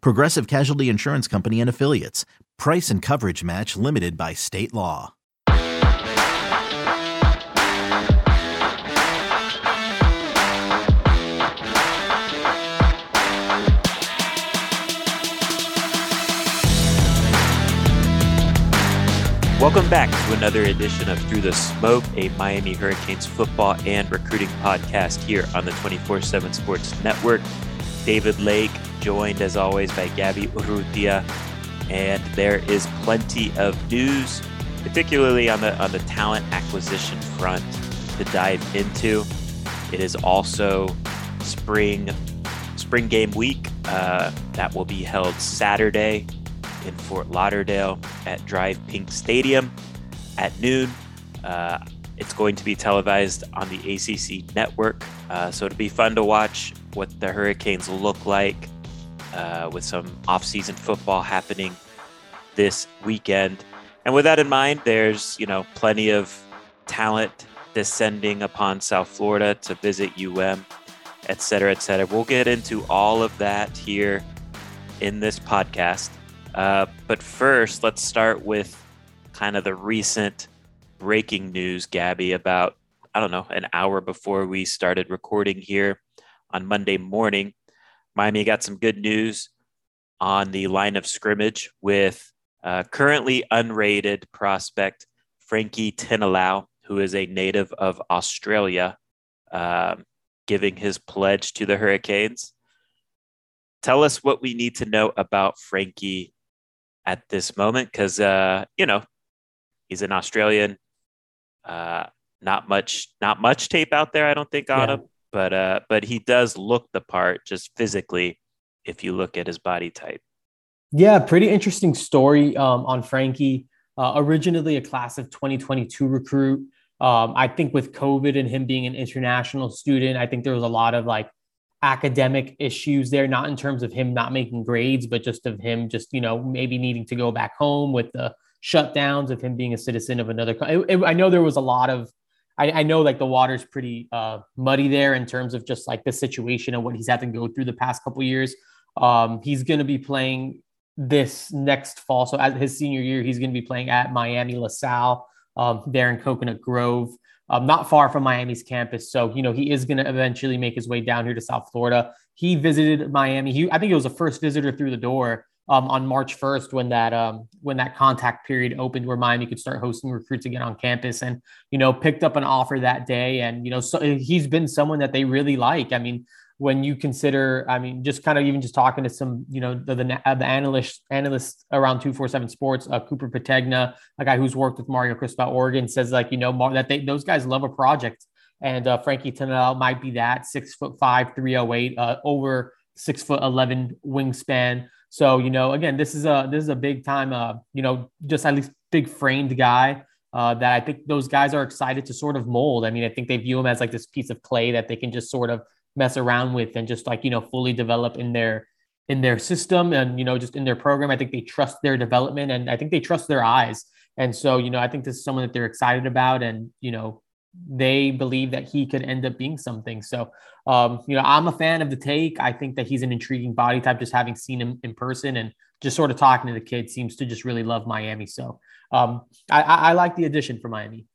Progressive Casualty Insurance Company and Affiliates. Price and coverage match limited by state law. Welcome back to another edition of Through the Smoke, a Miami Hurricanes football and recruiting podcast here on the 24 7 Sports Network. David Lake, joined as always by Gabby Urrutia. And there is plenty of news, particularly on the on the talent acquisition front, to dive into. It is also spring spring game week uh, that will be held Saturday in Fort Lauderdale at DRV PNK Stadium at noon. Uh, it's going to be televised on the ACC network, uh, so it'll be fun to watch what the Hurricanes look like uh, with some off-season football happening this weekend. And with that in mind, there's you know plenty of talent descending upon South Florida to visit UM, et cetera, et cetera. We'll get into all of that here in this podcast. Uh, but first, let's start with kind of the recent breaking news, Gabby, about, I don't know, an hour before we started recording here on Monday morning. Miami got some good news on the line of scrimmage with uh, currently unrated prospect Frankie Tinalau, who is a native of Australia, uh, giving his pledge to the Hurricanes. Tell us what we need to know about Frankie at this moment because uh, you know he's an Australian. Uh, not much, not much tape out there. I don't think on yeah. him, but uh, but he does look the part just physically. If you look at his body type, yeah, pretty interesting story um, on Frankie. Uh, originally a class of 2022 recruit. Um, I think with COVID and him being an international student, I think there was a lot of like academic issues there, not in terms of him not making grades, but just of him just, you know, maybe needing to go back home with the shutdowns of him being a citizen of another. It, I know there was a lot of, I, I know like the water's pretty uh, muddy there in terms of just like the situation and what he's had to go through the past couple years. Um, he's going to be playing this next fall. So as his senior year, he's going to be playing at Miami LaSalle um, there in Coconut Grove um, not far from Miami's campus. So, you know, he is going to eventually make his way down here to South Florida. He visited Miami. He, I think it was the first visitor through the door um, on March 1st when that um, when that contact period opened, where Miami could start hosting recruits again on campus, and you know, picked up an offer that day. And you know, so he's been someone that they really like. I mean, when you consider, I mean, just kind of even just talking to some, you know, the the, uh, the analysts analysts around two four seven Sports, uh, Cooper Petagna, a guy who's worked with Mario Cristobal Oregon, says like you know that they those guys love a project, and uh, Frankie Tinalau might be that six foot five, three oh eight, uh, over six foot eleven wingspan. So you know, again, this is a this is a big time, uh, you know, just at least big framed guy. Uh, that I think those guys are excited to sort of mold. I mean, I think they view him as like this piece of clay that they can just sort of mess around with and just like you know fully develop in their in their system and you know just in their program i think they trust their development and i think they trust their eyes and so you know i think this is someone that they're excited about and you know they believe that he could end up being something. So um you know i'm a fan of the take. I think that he's an intriguing body type just having seen him in person and just sort of talking to the kid seems to just really love miami. So um i i, I like the addition for miami.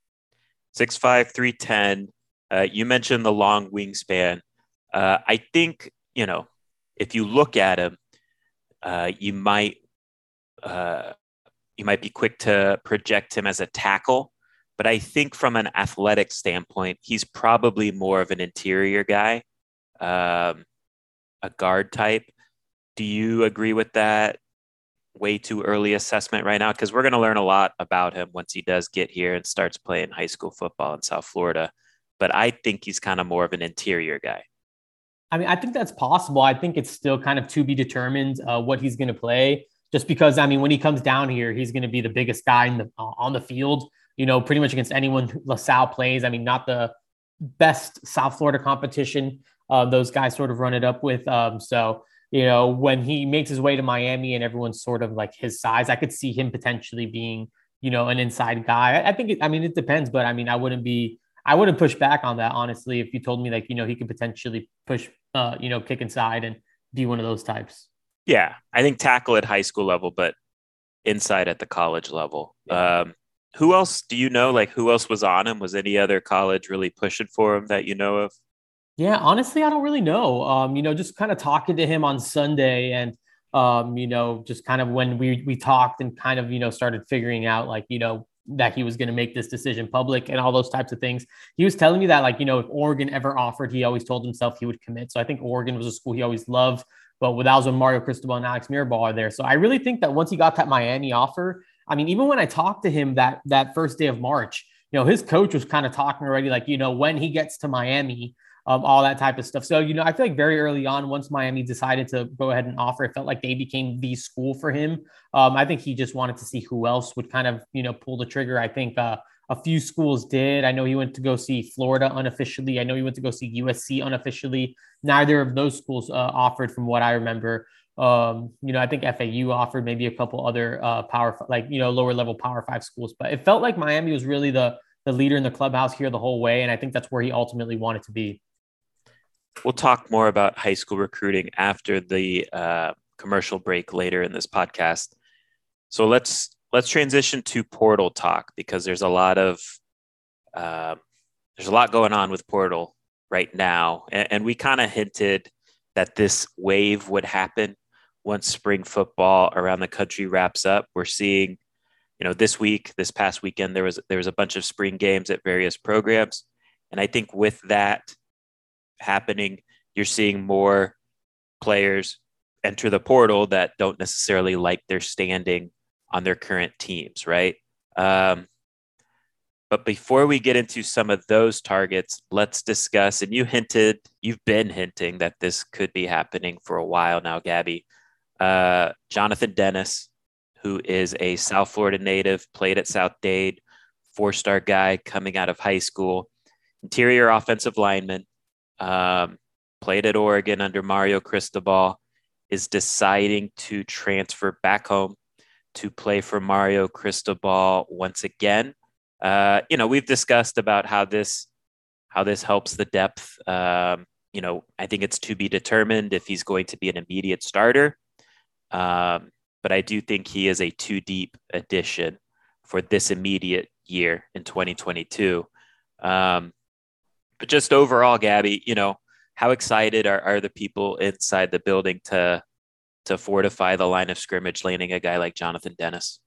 Six five three ten. Uh, you mentioned the long wingspan. Uh, I think, you know, if you look at him, uh, you might uh, you might be quick to project him as a tackle, but I think from an athletic standpoint, he's probably more of an interior guy, um, a guard type. Do you agree with that? Way too early assessment right now because we're going to learn a lot about him once he does get here and starts playing high school football in South Florida. But I think he's kind of more of an interior guy. I mean, I think that's possible. I think it's still kind of to be determined uh, what he's going to play just because I mean, when he comes down here, he's going to be the biggest guy the, uh, on the field. You know, pretty much against anyone LaSalle plays. I mean, not the best South Florida competition. Uh, those guys sort of run it up with. Um, so you know, when he makes his way to Miami and everyone's sort of like his size, I could see him potentially being, you know, an inside guy. I, I think. It, I mean, it depends, but I mean, I wouldn't be. I wouldn't push back on that honestly. If you told me like, you know, he could potentially push, uh, you know, kick inside and be one of those types. Yeah, I think tackle at high school level, but inside at the college level. Yeah. Um, who else do you know? Like, who else was on him? Was any other college really pushing for him that you know of? Yeah, honestly, I don't really know. Um, you know, just kind of talking to him on Sunday, and um, you know, just kind of when we we talked and kind of you know started figuring out like you know that he was going to make this decision public and all those types of things. He was telling me that like you know if Oregon ever offered, he always told himself he would commit. So I think Oregon was a school he always loved. But that was when Mario Cristobal and Alex Mirabal are there. So I really think that once he got that Miami offer, I mean, even when I talked to him that that first day of March, you know, his coach was kind of talking already, like, you know, when he gets to Miami, um, all that type of stuff. So, you know, I feel like very early on, once Miami decided to go ahead and offer, it felt like they became the school for him. Um, I think he just wanted to see who else would kind of, you know, pull the trigger. I think uh, a few schools did. I know he went to go see Florida unofficially. I know he went to go see USC unofficially. Neither of those schools uh, offered, from what I remember. Um, you know, I think FAU offered maybe a couple other uh, power, like you know, lower level Power Five schools, but it felt like Miami was really the the leader in the clubhouse here the whole way, and I think that's where he ultimately wanted to be. We'll talk more about high school recruiting after the uh, commercial break later in this podcast. So let's let's transition to portal talk because there's a lot of uh, there's a lot going on with portal right now, and, and we kind of hinted that this wave would happen once spring football around the country wraps up. We're seeing, you know, this week, this past weekend, there was there was a bunch of spring games at various programs, and I think with that happening, you're seeing more players enter the portal that don't necessarily like their standing on their current teams, right? Um, but before we get into some of those targets, let's discuss. And you hinted, you've been hinting that this could be happening for a while now, Gabby. Uh, Jonathan Dennis, who is a South Florida native, played at South Dade, four star guy coming out of high school, interior offensive lineman, um, played at Oregon under Mario Cristobal, is deciding to transfer back home to play for Mario Cristobal once again. Uh, you know, we've discussed about how this how this helps the depth. Um, you know, I think it's to be determined if he's going to be an immediate starter. Um, but I do think he is a too deep addition for this immediate year in 2022. Um, but just overall, Gabby, you know, how excited are, are the people inside the building to to fortify the line of scrimmage, landing a guy like Jonathan Dennis?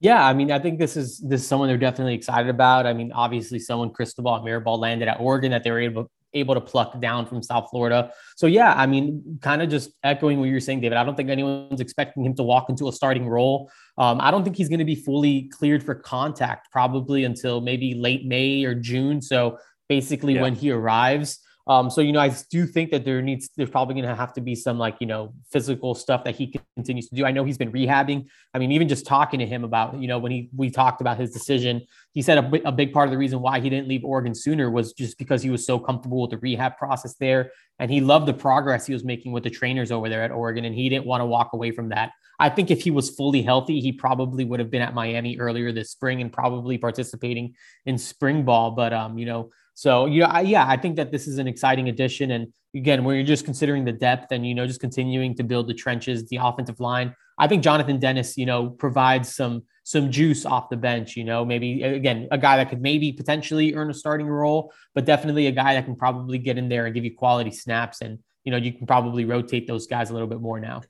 Yeah, I mean, I think this is this is someone they're definitely excited about. I mean, obviously, someone Cristobal Mirabal landed at Oregon that they were able able to pluck down from South Florida. So yeah, I mean, kind of just echoing what you're saying, David. I don't think anyone's expecting him to walk into a starting role. Um, I don't think he's going to be fully cleared for contact probably until maybe late May or June. So basically, yeah. when he arrives. Um, so you know, I do think that there needs there's probably going to have to be some like you know physical stuff that he continues to do. I know he's been rehabbing. I mean, even just talking to him about you know when he we talked about his decision, he said a, a big part of the reason why he didn't leave Oregon sooner was just because he was so comfortable with the rehab process there, and he loved the progress he was making with the trainers over there at Oregon, and he didn't want to walk away from that. I think if he was fully healthy, he probably would have been at Miami earlier this spring and probably participating in spring ball. But um, you know so you know, I, yeah, I think that this is an exciting addition. And again, when you're just considering the depth and you know just continuing to build the trenches, the offensive line, I think Jonathan Dennis, you know, provides some some juice off the bench. You know, maybe again a guy that could maybe potentially earn a starting role, but definitely a guy that can probably get in there and give you quality snaps. And you know, you can probably rotate those guys a little bit more now.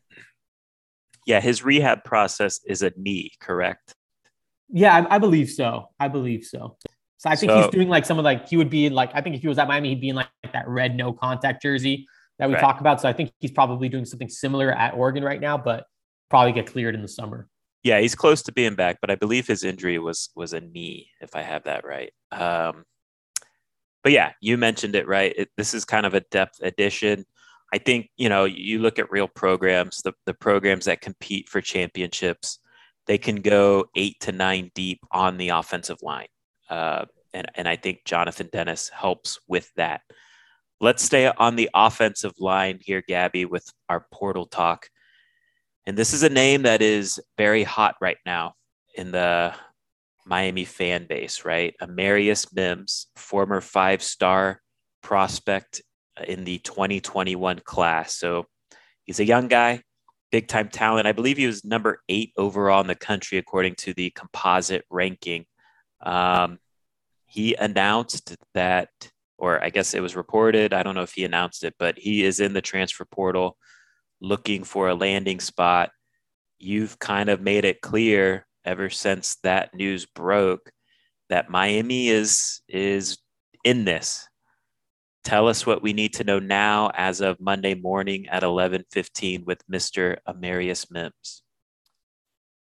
Yeah, his rehab process is a knee, correct? Yeah, I, I believe so. I believe so. So I think so, he's doing like some of like he would be like I think if he was at Miami, he'd be in like that red no contact jersey that we right. talk about. So I think he's probably doing something similar at Oregon right now, but probably get cleared in the summer. Yeah, he's close to being back, but I believe his injury was was a knee, if I have that right. Um, but yeah, you mentioned it right. It, this is kind of a depth addition. I think you know you look at real programs, the the programs that compete for championships, they can go eight to nine deep on the offensive line. Uh, and, and I think Jonathan Dennis helps with that. Let's stay on the offensive line here, Gabby, with our portal talk. And this is a name that is very hot right now in the Miami fan base, right? Amarius Mims, former five star prospect in the 2021 class. So he's a young guy, big time talent. I believe he was number eight overall in the country, according to the composite ranking. Um, he announced that, or I guess it was reported, I don't know if he announced it, but he is in the transfer portal looking for a landing spot. You've kind of made it clear ever since that news broke that Miami is is in this. Tell us what we need to know now as of Monday morning at 11:15 with Mr. Amarius Mims.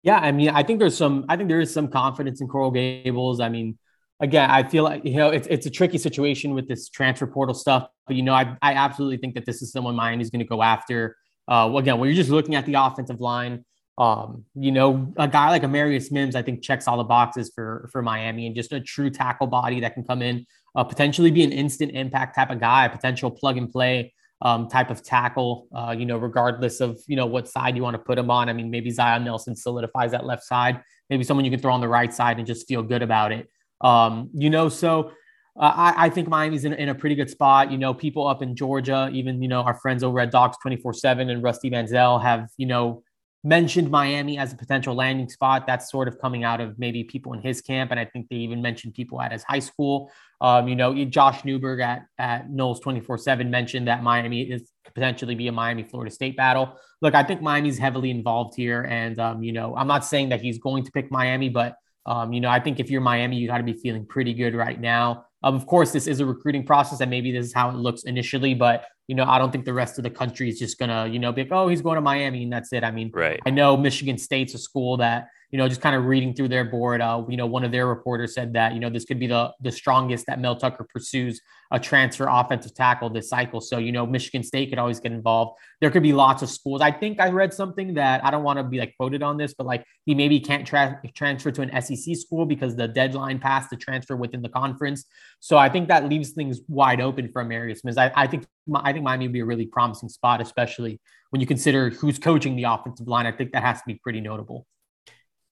Yeah, I mean, I think there's some I think there is some confidence in Coral Gables. I mean, again, I feel like you know it's it's a tricky situation with this transfer portal stuff, but you know, I I absolutely think that this is someone Miami's going to go after. Uh, again, when you're just looking at the offensive line, um, you know, a guy like Amarius Mims, I think checks all the boxes for for Miami and just a true tackle body that can come in, uh, potentially be an instant impact type of guy, potential plug and play um, type of tackle. Uh, you know, regardless of you know what side you want to put him on. I mean, maybe Zion Nelson solidifies that left side. Maybe someone you can throw on the right side and just feel good about it. Um, you know, so uh, I, I, think Miami's in, in, a pretty good spot. You know, people up in Georgia, even, you know, our friends over at Dawgs 24 7 and Rusty Mansell have, you know, mentioned Miami as a potential landing spot. That's sort of coming out of maybe people in his camp. And I think they even mentioned people at his high school. Um, you know, Josh Newberg at, at Noles 24 7 mentioned that Miami is potentially be a Miami Florida State battle. Look, I think Miami's heavily involved here. And, um, you know, I'm not saying that he's going to pick Miami, but um, you know, I think if you're Miami, you got to be feeling pretty good right now. Um, of course, this is a recruiting process, and maybe this is how it looks initially. But you know, I don't think the rest of the country is just gonna, you know, be like, oh, he's going to Miami, and that's it. I mean, right. I know Michigan State's a school that you know, just kind of reading through their board, uh, you know, one of their reporters said that, you know, this could be the, the strongest that Mel Tucker pursues a transfer offensive tackle this cycle. So, you know, Michigan State could always get involved. There could be lots of schools. I think I read something that I don't want to be like quoted on this, but like he maybe can't tra- transfer to an SEC school because the deadline passed to transfer within the conference. So I think that leaves things wide open for Amarius Mims. I, I think I think Miami would be a really promising spot, especially when you consider who's coaching the offensive line. I think that has to be pretty notable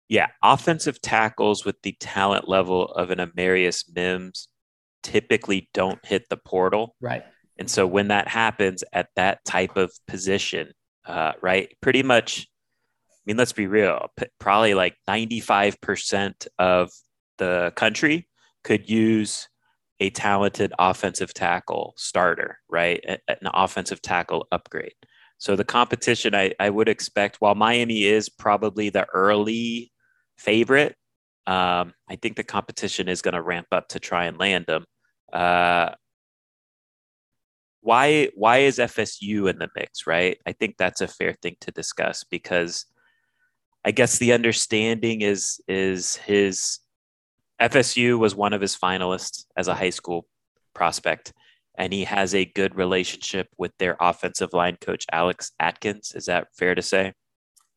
yeah, offensive tackles with the talent level of an Amarius Mims typically don't hit the portal. Right. And so when that happens at that type of position, uh, right, pretty much, I mean, let's be real, probably like 95% of the country could use a talented offensive tackle starter, right? An offensive tackle upgrade. So the competition I, I would expect, while Miami is probably the early favorite. Um, I think the competition is going to ramp up to try and land them. Uh, why why is FSU in the mix? Right, I think that's a fair thing to discuss because I guess the understanding is is his FSU was one of his finalists as a high school prospect, and he has a good relationship with their offensive line coach Alex Atkins. Is that fair to say?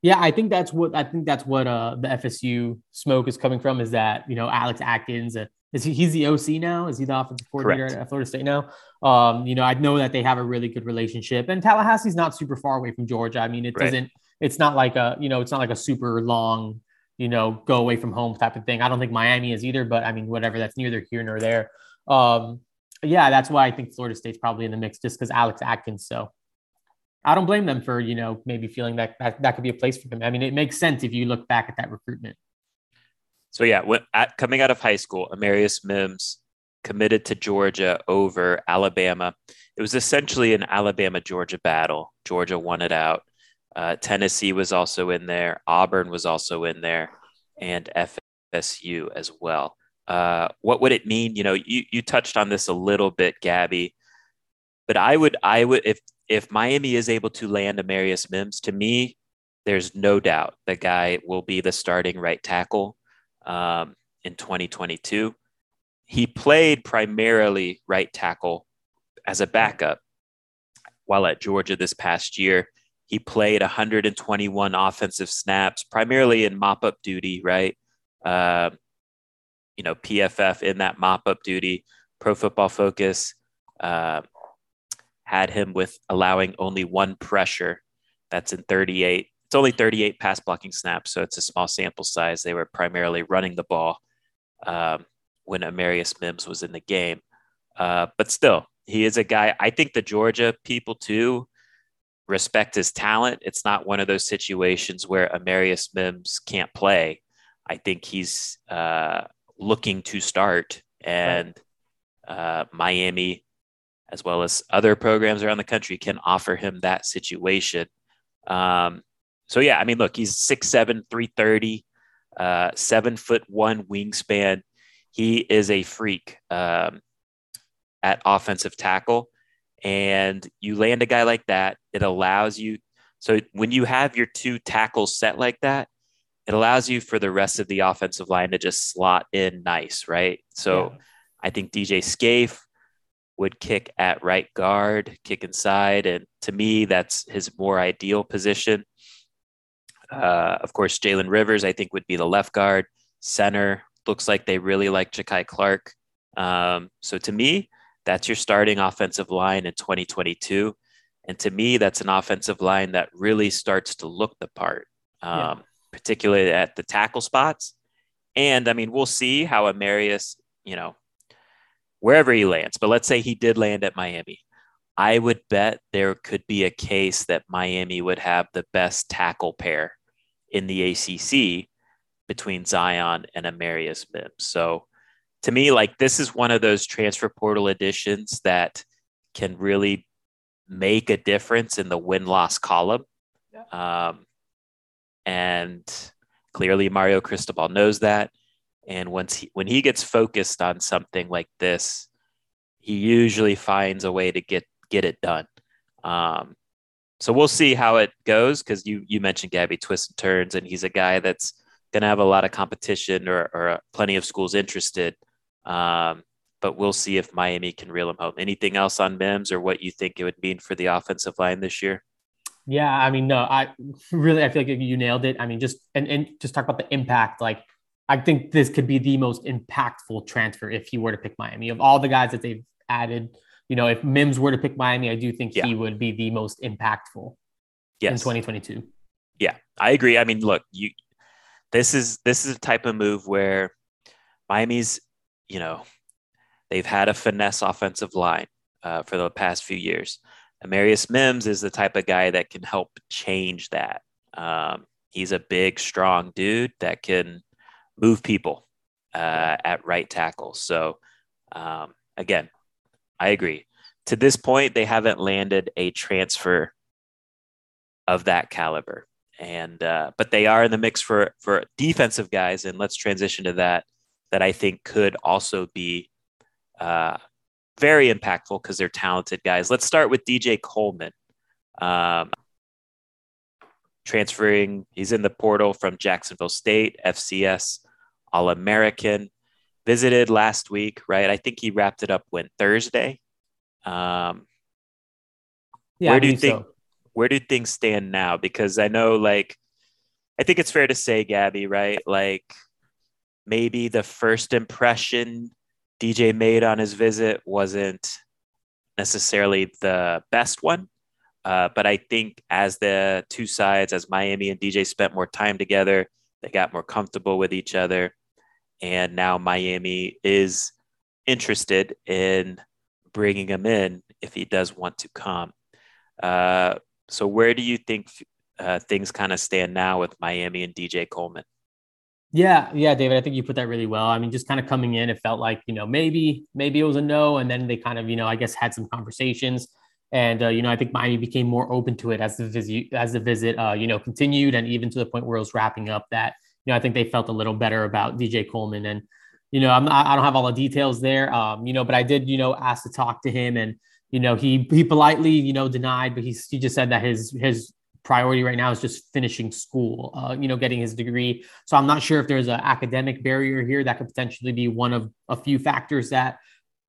Yeah, I think that's what I think that's what uh, the FSU smoke is coming from. Is that you know Alex Atkins? Uh, is he, he's the OC now? Is he the offensive coordinator Correct. at Florida State now? Um, you know, I know that they have a really good relationship, and Tallahassee's not super far away from Georgia. I mean, it right. doesn't. It's not like a you know, it's not like a super long you know go away from home type of thing. I don't think Miami is either, but I mean, whatever. That's neither here nor there. Um, yeah, that's why I think Florida State's probably in the mix, just because Alex Atkins. So I don't blame them for, you know, maybe feeling that, that that could be a place for them. I mean, it makes sense if you look back at that recruitment. So yeah, when, at, coming out of high school, Amarius Mims committed to Georgia over Alabama. It was essentially an Alabama Georgia battle. Georgia won it out. Uh, Tennessee was also in there. Auburn was also in there, and FSU as well. Uh, what would it mean? You know, you you touched on this a little bit, Gabby, but I would I would if if Miami is able to land Amarius Mims, to me, there's no doubt the guy will be the starting right tackle um, in 2022. He played primarily right tackle as a backup while at Georgia this past year. He played 121 offensive snaps, primarily in mop up duty, right? Uh, you know, PFF in that mop up duty, pro football focus uh, had him with allowing only one pressure. That's in 38. It's only 38 pass blocking snaps, so it's a small sample size. They were primarily running the ball um, when Amarius Mims was in the game. Uh, but still, he is a guy. I think the Georgia people too respect his talent. It's not one of those situations where Amarius Mims can't play. I think he's uh, looking to start, and uh, Miami, as well as other programs around the country, can offer him that situation. Um, so yeah, I mean, look, he's six seven, three thirty, uh, seven foot one wingspan. He is a freak um, at offensive tackle and you land a guy like that, it allows you. So when you have your two tackles set like that, it allows you for the rest of the offensive line to just slot in nice, right? So yeah. I think DJ Scaife would kick at right guard, kick inside, and to me, that's his more ideal position. Uh, of course, Jalen Rivers, I think, would be the left guard. Center looks like they really like Jakai Clark. Um, so to me, that's your starting offensive line in 2022. And to me, that's an offensive line that really starts to look the part, um, yeah. particularly at the tackle spots. And I mean, we'll see how Amarius, you know, wherever he lands, but let's say he did land at Miami. I would bet there could be a case that Miami would have the best tackle pair in the ACC between Zion and Amarius Mims. So to me, like this is one of those transfer portal additions that can really make a difference in the win loss column. Yeah. Um, and clearly, Mario Cristobal knows that. And once he, when he gets focused on something like this, he usually finds a way to get get it done. Um, so we'll see how it goes because you you mentioned Gabby twists and turns, and he's a guy that's going to have a lot of competition or, or plenty of schools interested. Um, but we'll see if Miami can reel him home. Anything else on Mims or what you think it would mean for the offensive line this year? Yeah, I mean, no, I really I feel like you nailed it. I mean, just and and just talk about the impact. Like, I think this could be the most impactful transfer if he were to pick Miami. Of all the guys that they've added, you know, if Mims were to pick Miami, I do think yeah. he would be the most impactful yes. in 2022. Yeah, I agree. I mean, look, you this is this is a type of move where Miami's you know, they've had a finesse offensive line uh, for the past few years. Amarius Mims is the type of guy that can help change that. Um, he's a big, strong dude that can move people uh, at right tackle. So, um, again, I agree. To this point, they haven't landed a transfer of that caliber, and uh, but they are in the mix for for defensive guys. And let's transition to that that I think could also be uh, very impactful because they're talented guys. Let's start with DJ Coleman. Um, transferring, he's in the portal from Jacksonville State, FCS All American. Visited last week, right? I think he wrapped it up when Thursday. Um, yeah, where do you think? So. Where do things stand now? Because I know, like, I think it's fair to say, Gabby, right? Like, maybe the first impression DJ made on his visit wasn't necessarily the best one. Uh, but I think as the two sides, as Miami and DJ spent more time together, they got more comfortable with each other. And now Miami is interested in bringing him in if he does want to come. Uh, so, where do you think uh, things kind of stand now with Miami and DJ Coleman? Yeah, yeah, David, I think you put that really well. I mean, just kind of coming in, it felt like, you know, maybe, maybe it was a no. And then they kind of, you know, I guess had some conversations. And uh, you know, I think Miami became more open to it as the visit as the visit uh, you know continued, and even to the point where it was wrapping up. That you know, I think they felt a little better about DJ Coleman. And you know, I'm I don't have all the details there, um, you know, but I did you know ask to talk to him, and you know, he he politely you know denied, but he he just said that his his priority right now is just finishing school, uh, you know, getting his degree. So I'm not sure if there's an academic barrier here that could potentially be one of a few factors that,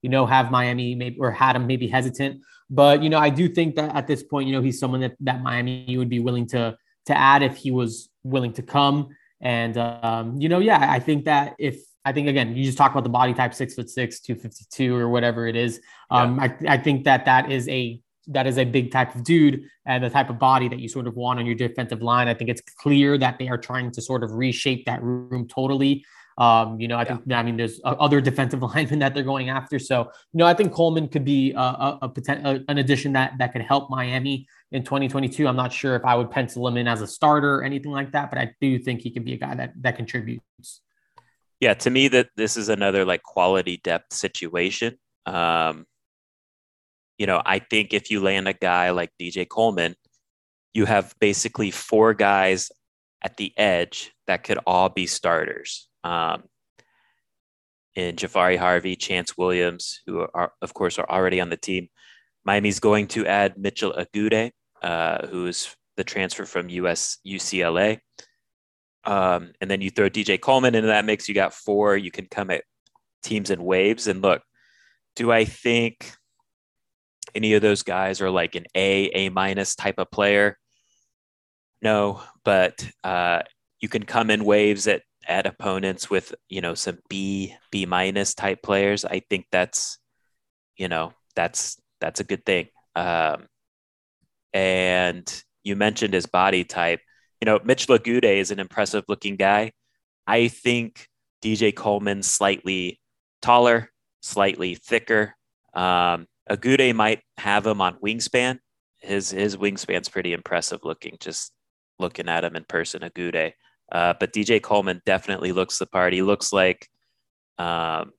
you know, have Miami maybe or had him maybe hesitant. But you know, I do think that at this point, you know, he's someone that that Miami would be willing to to add if he was willing to come. And um, you know, yeah, I think that if I think again, you just talk about the body type, six foot six, two fifty two, or whatever it is. Um, yeah. I, I think that that is a that is a big type of dude and the type of body that you sort of want on your defensive line. I think it's clear that they are trying to sort of reshape that room totally. Um, you know, I yeah. think I mean there's other defensive linemen that they're going after. So, you know, I think Coleman could be a, a, a potential an addition that that could help Miami in 2022. I'm not sure if I would pencil him in as a starter or anything like that, but I do think he could be a guy that that contributes. Yeah, to me that this is another like quality depth situation. Um, you know, I think if you land a guy like DJ Coleman, you have basically four guys at the edge that could all be starters. Um, in Jafari Harvey, Chantz Williams, who are, of course, are already on the team. Miami's going to add Mitchell Agude, uh, who is the transfer from US UCLA. Um, and then you throw DJ Coleman into that mix. You got four. You can come at teams in waves. And look, do I think any of those guys are like an A, A minus type of player. No, but uh, you can come in waves at at opponents with you know some B, B minus type players. I think that's you know that's that's a good thing. Um, and you mentioned his body type. You know, Mitch Agude is an impressive looking guy. I think DJ Coleman slightly taller, slightly thicker. Um, Agude might have him on wingspan. His his wingspan's pretty impressive looking. Just looking at him in person, Agude. Uh, but DJ Coleman definitely looks the part. He looks like, um,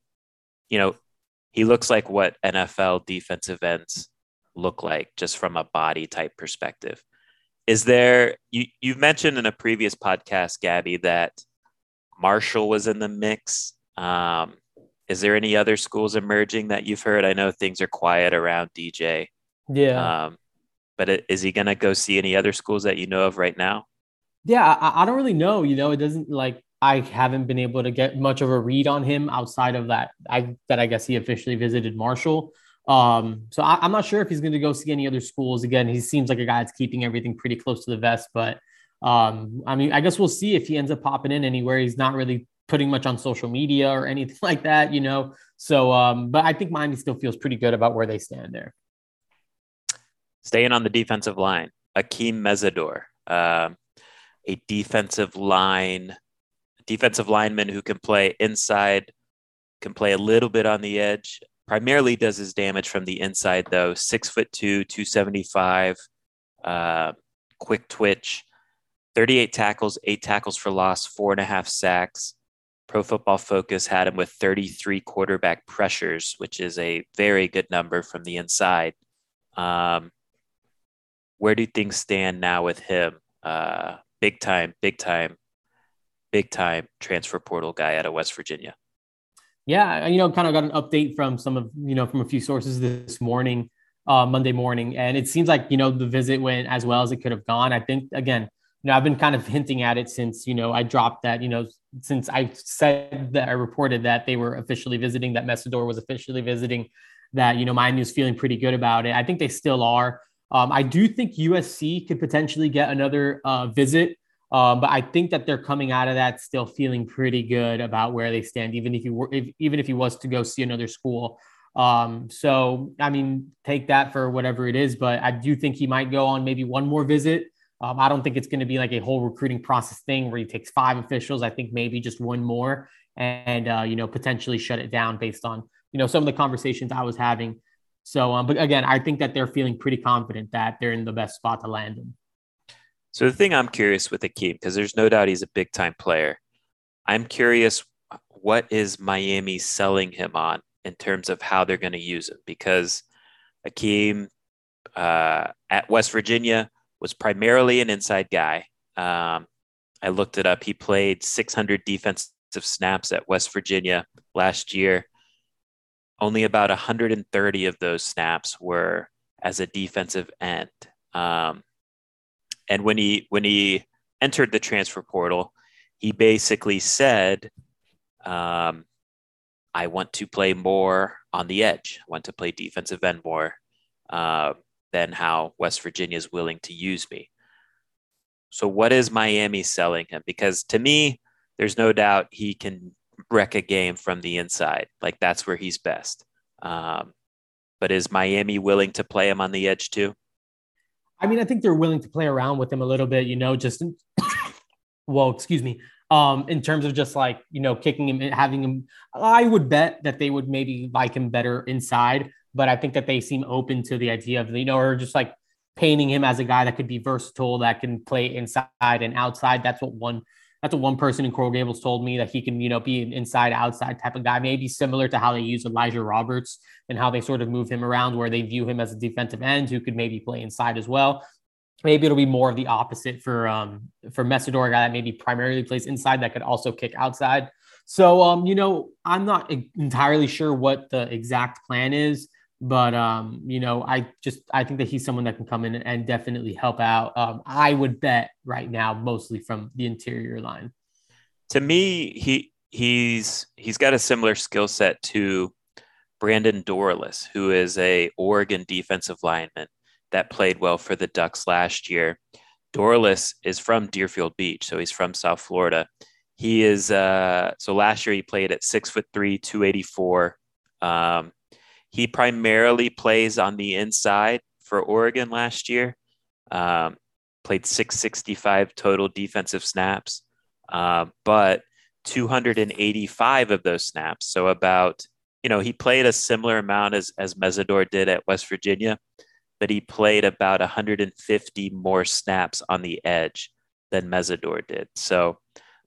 you know, he looks like what NFL defensive ends look like, just from a body type perspective. Is there you you've mentioned in a previous podcast, Gabby, that Marshall was in the mix. Um, is there any other schools emerging that you've heard? I know things are quiet around DJ. Yeah. Um, but is he going to go see any other schools that you know of right now? Yeah, I, I, don't really know. You know, it doesn't like I haven't been able to get much of a read on him outside of that. I that I guess he officially visited Marshall. Um, so I, am not sure if he's going to go see any other schools. Again, he seems like a guy that's keeping everything pretty close to the vest. But um, I mean, I guess we'll see if he ends up popping in anywhere. He's not really putting much on social media or anything like that, you know. So, um, but I think Miami still feels pretty good about where they stand there. Staying on the defensive line, Akeem Mesidor, uh, a defensive line, defensive lineman who can play inside, can play a little bit on the edge. Primarily does his damage from the inside though. Six foot two, two seventy five, uh, quick twitch, thirty eight tackles, eight tackles for loss, four and a half sacks. Pro Football Focus had him with 33 quarterback pressures, which is a very good number from the inside. Um, where do things stand now with him? Uh, big time, big time, big time transfer portal guy out of West Virginia. Yeah, you know, kind of got an update from some of you know from a few sources this morning, uh, Monday morning, and it seems like you know the visit went as well as it could have gone. I think again, you know, I've been kind of hinting at it since you know I dropped that you know since I said that I reported that they were officially visiting, that Mesidor was officially visiting, that you know Miami was feeling pretty good about it. I think they still are. Um, I do think USC could potentially get another uh, visit, um, but I think that they're coming out of that still feeling pretty good about where they stand, even if you were, if, even if he was to go see another school. Um, so I mean, take that for whatever it is, but I do think he might go on maybe one more visit. Um, I don't think it's going to be like a whole recruiting process thing where he takes five officials. I think maybe just one more and, uh, you know, potentially shut it down based on, you know, some of the conversations I was having. So, um, but again, I think that they're feeling pretty confident that they're in the best spot to land him. So the thing I'm curious with Akeem, because there's no doubt he's a big time player. I'm curious, what is Miami selling him on in terms of how they're going to use him? Because Akeem uh, at West Virginia was primarily an inside guy. Um, I looked it up. He played 600 defensive snaps at West Virginia last year. Only about 130 of those snaps were as a defensive end. Um, and when he when he entered the transfer portal, he basically said, um, "I want to play more on the edge. I want to play defensive end more uh, than how West Virginia is willing to use me." So, what is Miami selling him? Because to me, there's no doubt he can wreck a game from the inside. Like that's where he's best. Um, but is Miami willing to play him on the edge too? I mean, I think they're willing to play around with him a little bit, you know, just in, well, excuse me. Um, in terms of just like, you know, kicking him, and having him, I would bet that they would maybe like him better inside, but I think that they seem open to the idea of, you know, or just like painting him as a guy that could be versatile, that can play inside and outside. That's what one that's what one person in Coral Gables told me that he can, you know, be an inside outside type of guy, maybe similar to how they use Elijah Roberts and how they sort of move him around, where they view him as a defensive end who could maybe play inside as well. Maybe it'll be more of the opposite for um for Mesidor, a guy that maybe primarily plays inside that could also kick outside. So um, you know, I'm not entirely sure what the exact plan is. But um, you know, I just I think that he's someone that can come in and definitely help out. Um, I would bet right now mostly from the interior line. To me, he he's he's got a similar skill set to Brandon Dorlus, who is a Oregon defensive lineman that played well for the Ducks last year. Dorlus is from Deerfield Beach, so he's from South Florida. He is uh, so last year he played at six foot three, two eighty four. Um, he primarily plays on the inside for Oregon last year. Um, played 665 total defensive snaps, uh, but 285 of those snaps. So about, you know, he played a similar amount as, as Mesidor did at West Virginia, but he played about 150 more snaps on the edge than Mesidor did. So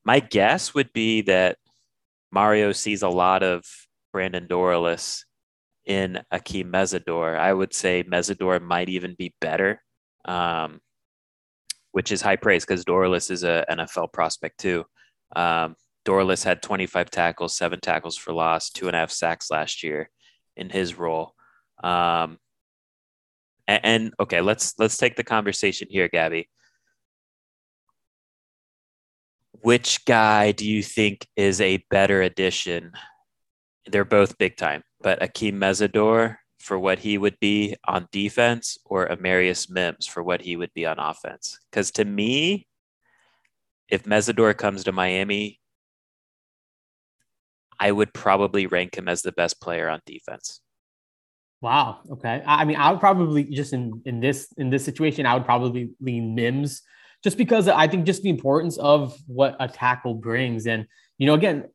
my guess would be that Mario sees a lot of Brandon Dorlus in Akeem Mesidor. I would say Mesidor might even be better, um, which is high praise because Dorlus is an NFL prospect too. Um, Dorlus had 25 tackles, seven tackles for loss, two and a half sacks last year in his role. Um, and, and okay, let's let's take the conversation here, Gabby. Which guy do you think is a better addition? They're both big time but Akeem Mesidor for what he would be on defense or Amarius Mims for what he would be on offense. Because to me, if Mesidor comes to Miami, I would probably rank him as the best player on defense. Wow. Okay. I mean, I would probably just in in this in this situation, I would probably lean Mims just because I think just the importance of what a tackle brings. And you know, again,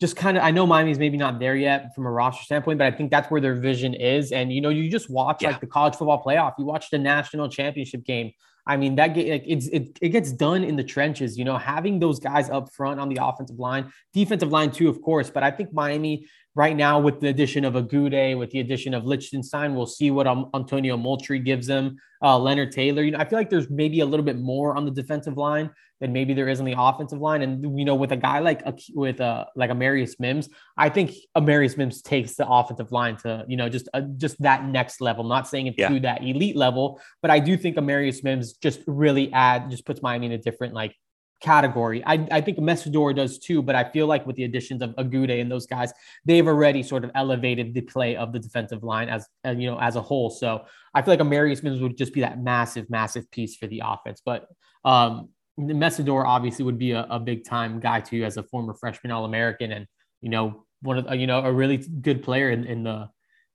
just kind of I know Miami's maybe not there yet from a roster standpoint, but I think that's where their vision is. And you know, you just watch yeah. like the college football playoff, you watch the national championship game. I mean, that get, like it's it, it gets done in the trenches, you know, having those guys up front on the offensive line, defensive line too, of course. But I think Miami right now with the addition of Agude, with the addition of Lichtenstein, we'll see what um, Antonio Moultrie gives them. Uh, Leonard Taylor, you know, I feel like there's maybe a little bit more on the defensive line than maybe there is on the offensive line. And you know, with a guy like a, with a like Amarius Mims, I think Amarius Mims takes the offensive line to you know just uh, just that next level. not saying it yeah. to that elite level, but I do think Amarius Mims just really add just puts Miami in a different like category. I, I think Mesidor does too, but I feel like with the additions of Agude and those guys, they've already sort of elevated the play of the defensive line as, as you know as a whole. So I feel like Amarius Mims would just be that massive, massive piece for the offense. But um, Mesidor obviously would be a, a big time guy too, as a former freshman All American, and you know one of you know a really good player in, in the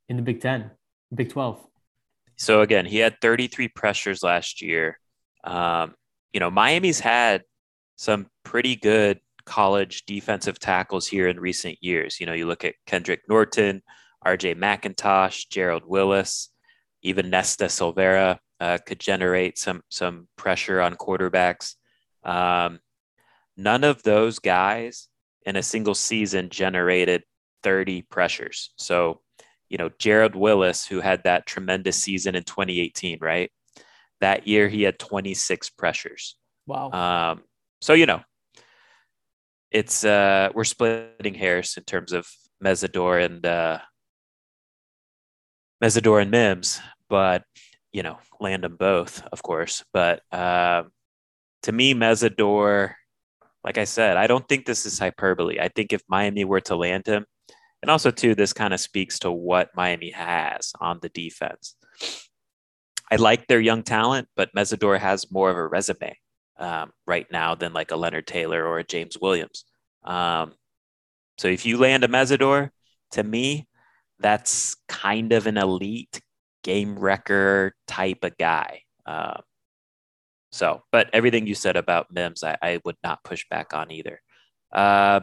in the Big Ten, Big Twelve. So again, he had 33 pressures last year. Um, you know, Miami's had some pretty good college defensive tackles here in recent years. You know, you look at Kendrick Norton, RJ McIntosh, Gerald Willis, even Nesta Silvera uh, could generate some some pressure on quarterbacks. Um, none of those guys in a single season generated 30 pressures. So you know, Gerald Willis, who had that tremendous season in 2018, right? That year he had 26 pressures. Wow. Um, so, you know, it's uh, we're splitting hairs in terms of Mesidor and uh, Mesidor and Mims, but you know, land them both, of course. But uh, to me, Mesidor, like I said, I don't think this is hyperbole. I think if Miami were to land him, and also too, this kind of speaks to what Miami has on the defense. I like their young talent, but Mesidor has more of a resume um, right now than like a Leonard Taylor or a James Williams. Um, so if you land a Mesidor, to me, that's kind of an elite game wrecker type of guy. Uh, so, but everything you said about Mims, I, I would not push back on either. Uh,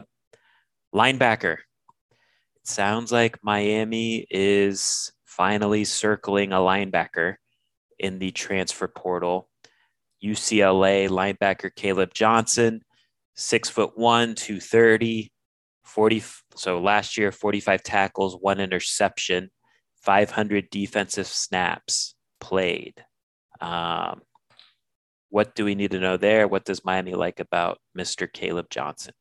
linebacker. It sounds like Miami is finally circling a linebacker in the transfer portal. UCLA linebacker Caleb Johnson, six foot one, 230, 40. So last year, 45 tackles, one interception, 500 defensive snaps played. Um, what do we need to know there? What does Miami like about Mr. Caleb Johnson?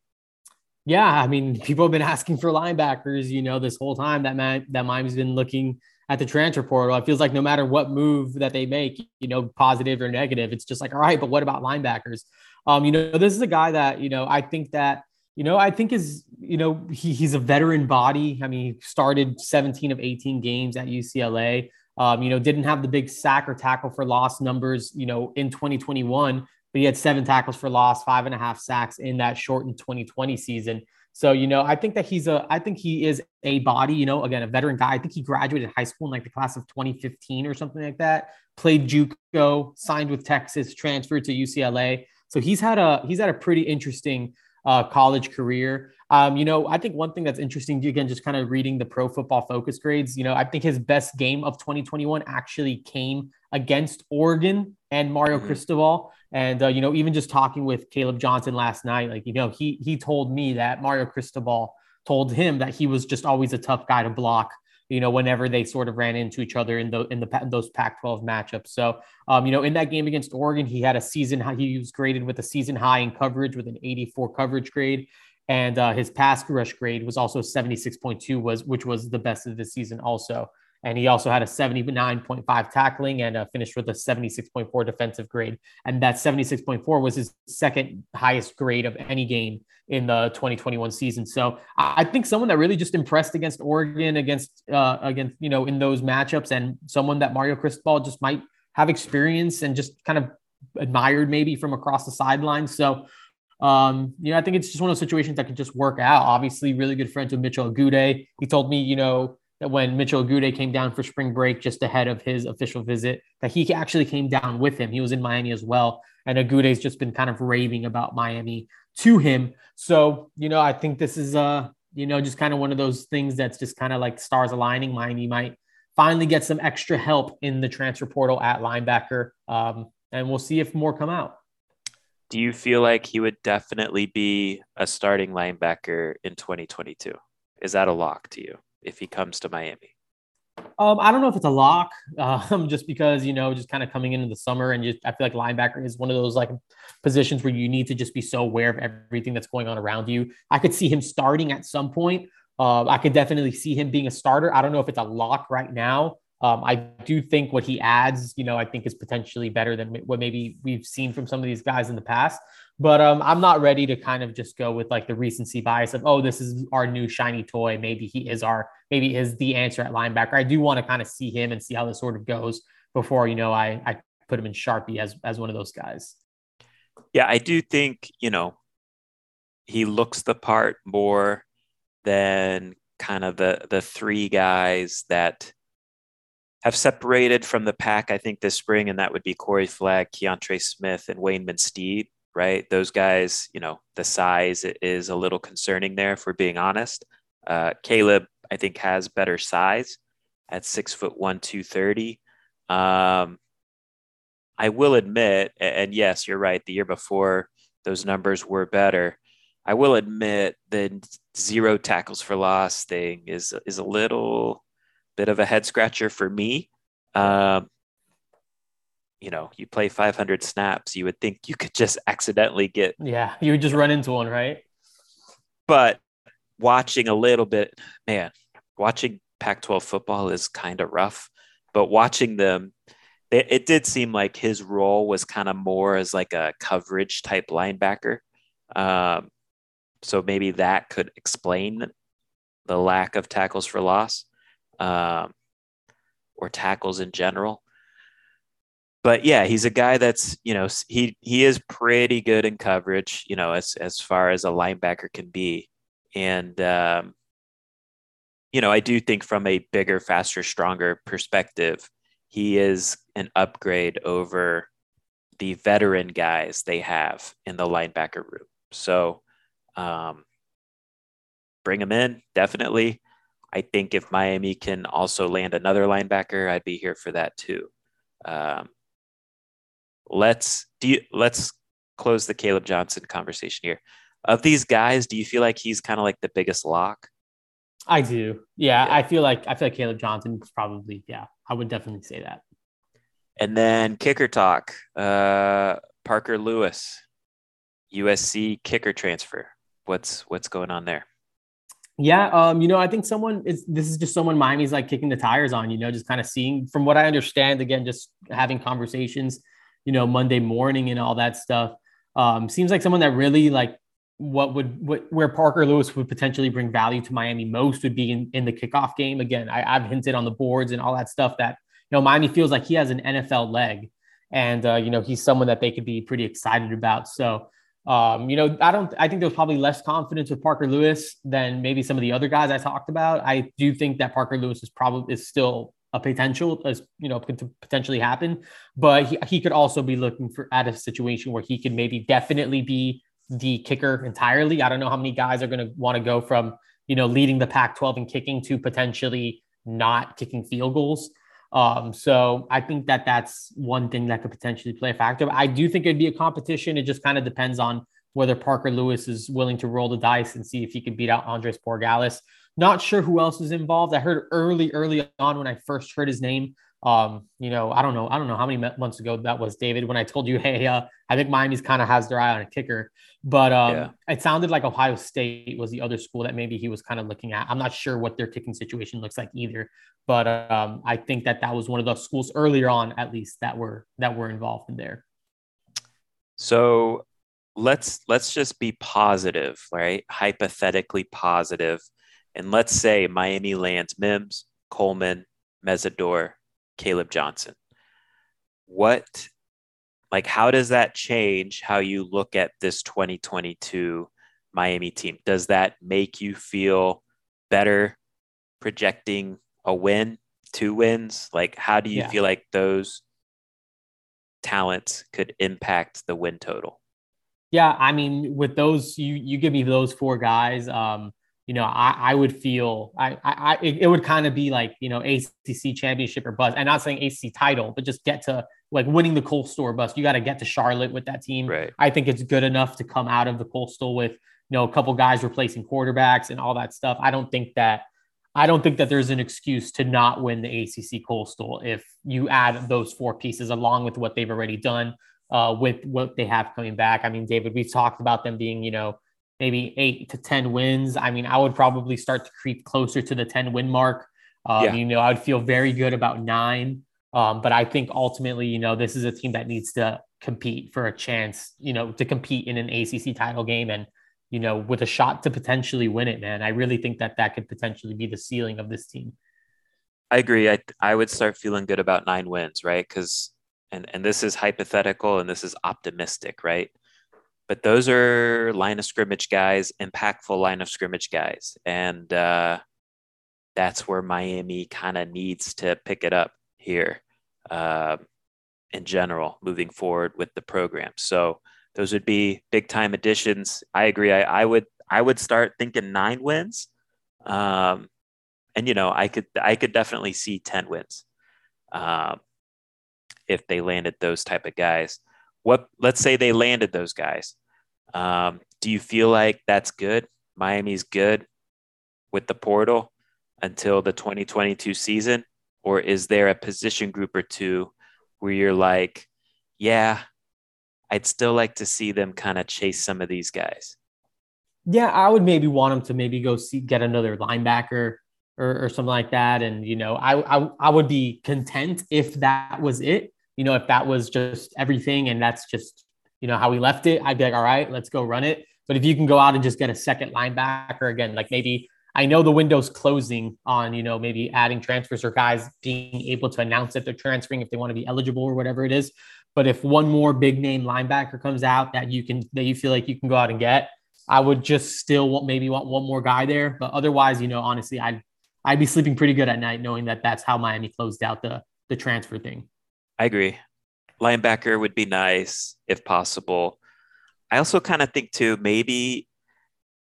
Yeah, I mean, people have been asking for linebackers, you know, this whole time that that Miami's been looking at the transfer portal. It feels like no matter what move that they make, you know, positive or negative, it's just like, all right, but what about linebackers? Um, you know, this is a guy that, you know, I think that, you know, I think is, you know, he, he's a veteran body. I mean, he started 17 of 18 games at UCLA. Um, you know, didn't have the big sack or tackle for loss numbers, you know, in 2021, but he had seven tackles for loss, five and a half sacks in that shortened 2020 season. So, you know, I think that he's a, I think he is a body, you know, again, a veteran guy. I think he graduated high school in like the class of 2015 or something like that. Played JUCO, signed with Texas, transferred to UCLA. So he's had a he's had a pretty interesting uh, college career. Um, you know, I think one thing that's interesting, again, just kind of reading the pro football focus grades, you know, I think his best game of 2021 actually came against Oregon and Mario mm-hmm. Cristobal. And, uh, you know, even just talking with Caleb Johnson last night, like, you know, he, he told me that Mario Cristobal told him that he was just always a tough guy to block you know, whenever they sort of ran into each other in the in the in those Pac-12 matchups. So, um, you know, in that game against Oregon, he had a season high. He was graded with a season high in coverage with an 84 coverage grade, and uh, his pass rush grade was also 76.2, was which was the best of the season also. And he also had a 79.5 tackling and uh, finished with a 76.4 defensive grade. And that 76.4 was his second highest grade of any game in the 2021 season. So I think someone that really just impressed against Oregon, against, uh, against, you know, in those matchups, and someone that Mario Cristobal just might have experience and just kind of admired maybe from across the sidelines. So, um, you know, I think it's just one of those situations that could just work out. Obviously, really good friends with Mitchell Agude. He told me, you know, that when Mitchell Agude came down for spring break just ahead of his official visit, that he actually came down with him. He was in Miami as well. And Agude's just been kind of raving about Miami to him. So, you know, I think this is uh, you know, just kind of one of those things that's just kind of like stars aligning. Miami might finally get some extra help in the transfer portal at linebacker. Um, and we'll see if more come out. Do you feel like he would definitely be a starting linebacker in 2022? Is that a lock to you? If he comes to Miami? Um, I don't know if it's a lock, um, just because you know, just kind of coming into the summer, and just I feel like linebacker is one of those like positions where you need to just be so aware of everything that's going on around you. I could see him starting at some point. Uh, I could definitely see him being a starter. I don't know if it's a lock right now. Um, I do think what he adds, you know, I think is potentially better than what maybe we've seen from some of these guys in the past. But um, I'm not ready to kind of just go with like the recency bias of, oh, this is our new shiny toy. Maybe he is our, maybe is the answer at linebacker. I do want to kind of see him and see how this sort of goes before, you know, I, I put him in Sharpie as, as one of those guys. Yeah, I do think, you know, he looks the part more than kind of the the three guys that have separated from the pack, I think, this spring, and that would be Corey Flagg, Keontra Smith, and Wayne Steed right? Those guys, you know, the size is a little concerning there, if we're being honest. Uh, Caleb, I think, has better size at six foot one, 230. Um, I will admit, and yes, you're right, the year before those numbers were better. I will admit the zero tackles for loss thing is is a little bit of a head scratcher for me. Um, you know, you play 500 snaps, you would think you could just accidentally get. Yeah, you would just run into one, right? But watching a little bit, man, watching Pac 12 football is kind of rough. But watching them, it, it did seem like his role was kind of more as like a coverage type linebacker. Um, so maybe that could explain the lack of tackles for loss um, or tackles in general. But yeah, he's a guy that's you know he he is pretty good in coverage, you know, as as far as a linebacker can be, and um, you know I do think from a bigger, faster, stronger perspective, he is an upgrade over the veteran guys they have in the linebacker room. So um, bring him in, definitely. I think if Miami can also land another linebacker, I'd be here for that too. Um, let's do you, let's close the Caleb Johnson conversation here. Of these guys, do you feel like he's kind of like the biggest lock? I do. Yeah, yeah, I feel like I feel like Caleb Johnson is probably yeah. I would definitely say that. And then kicker talk. Uh, Parker Lewis, USC kicker transfer. What's what's going on there? Yeah, um, you know, I think someone is this is just someone Miami's like kicking the tires on, you know, just kind of seeing from what I understand, again, just having conversations, you know, Monday morning and all that stuff. Um, seems like someone that really like what would what where Parker Lewis would potentially bring value to Miami most would be in, in the kickoff game. Again, I, I've hinted on the boards and all that stuff that you know Miami feels like he has an NFL leg, and uh, you know he's someone that they could be pretty excited about. So um, you know, I don't. I think there's probably less confidence with Parker Lewis than maybe some of the other guys I talked about. I do think that Parker Lewis is probably is still a potential, as you know, could potentially happen. But he, he could also be looking for at a situation where he could maybe definitely be the kicker entirely. I don't know how many guys are going to want to go from you know leading the Pac-12 and kicking to potentially not kicking field goals. Um, so I think that that's one thing that could potentially play a factor. I do think it'd be a competition. It just kind of depends on whether Parker Lewis is willing to roll the dice and see if he can beat out Andres Borregales. Not sure who else is involved. I heard early, early on when I first heard his name um, you know, I don't know, I don't know how many months ago that was, David, when I told you, hey, uh, I think Miami's kind of has their eye on a kicker, but um, yeah. it sounded like Ohio State was the other school that maybe he was kind of looking at. I'm not sure what their kicking situation looks like either, but um, I think that that was one of the schools earlier on, at least that were that were involved in there. So let's let's just be positive, right? Hypothetically positive, and let's say Miami lands Mims, Coleman, Mesidor, Caleb Johnson. What, like, how does that change how you look at this 2022 Miami team? Does that make you feel better projecting a win, two wins? Like, how do you yeah. feel like those talents could impact the win total? Yeah, I mean, with those, you you give me those four guys. Um, you know, I, I would feel I, I, it, it would kind of be like, you know, ACC championship or bust. And not saying ACC title, but just get to like winning the Coastal bust. You got to get to Charlotte with that team. Right. I think it's good enough to come out of the Coastal with, you know, a couple guys replacing quarterbacks and all that stuff. I don't think that, I don't think that there's an excuse to not win the ACC Coastal if you add those four pieces along with what they've already done uh, with what they have coming back. I mean, David, we've talked about them being, you know, maybe eight to 10 wins. I mean, I would probably start to creep closer to the 10 win mark. Um, yeah. You know, I would feel very good about nine. Um, but I think ultimately, you know, this is a team that needs to compete for a chance, you know, to compete in an ACC title game and, you know, with a shot to potentially win it, man. I really think that that could potentially be the ceiling of this team. I agree. I, I would start feeling good about nine wins, right? Because, and, and this is hypothetical and this is optimistic, right? But those are line of scrimmage guys, impactful line of scrimmage guys. And uh, that's where Miami kind of needs to pick it up here uh, in general, moving forward with the program. So those would be big time additions. I agree. I, I would I would start thinking nine wins. Um, and you know, I could I could definitely see 10 wins um, if they landed those type of guys what let's say they landed those guys. Um, do you feel like that's good? Miami's good with the portal. until the 2022 season? Or is there a position group or two where you're like, yeah, I'd still like to see them kind of chase some of these guys? Yeah, I would maybe want them to maybe go see get another linebacker or, or something like that. And you know, I, I I would be content if that was it. You know, if that was just everything and that's just you know how we left it, I'd be like, all right, let's go run it. But if you can go out and just get a second linebacker again, like maybe I know the window's closing on, you know, maybe adding transfers or guys being able to announce that they're transferring if they want to be eligible or whatever it is. But if one more big name linebacker comes out that you can that you feel like you can go out and get, I would just still want maybe want one more guy there. But otherwise, you know, honestly, I'd I'd be sleeping pretty good at night knowing that that's how Miami closed out the the transfer thing. I agree. Linebacker would be nice if possible. I also kind of think too maybe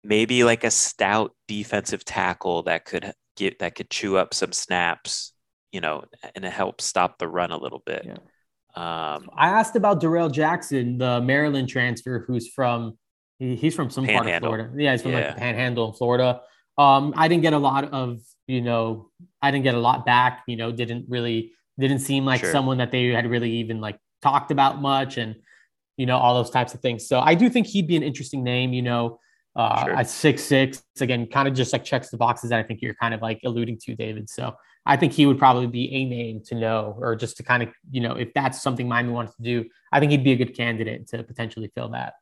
maybe like a stout defensive tackle that could get that could chew up some snaps, you know, and help stop the run a little bit. Yeah. Um, I asked about Darrell Jackson, the Maryland transfer, who's from he, he's from some Panhandle. part of Florida. Yeah, he's from yeah. like Panhandle in Florida. Um, I didn't get a lot of you know, I didn't get a lot back. You know, didn't really didn't seem like sure. someone that they had really even like talked about much, and you know all those types of things. So I do think he'd be an interesting name. You know, uh, sure. at six six again, kind of just like checks the boxes that I think you're kind of like alluding to, David. So I think he would probably be a name to know, or just to kind of you know if that's something Miami wants to do, I think he'd be a good candidate to potentially fill that.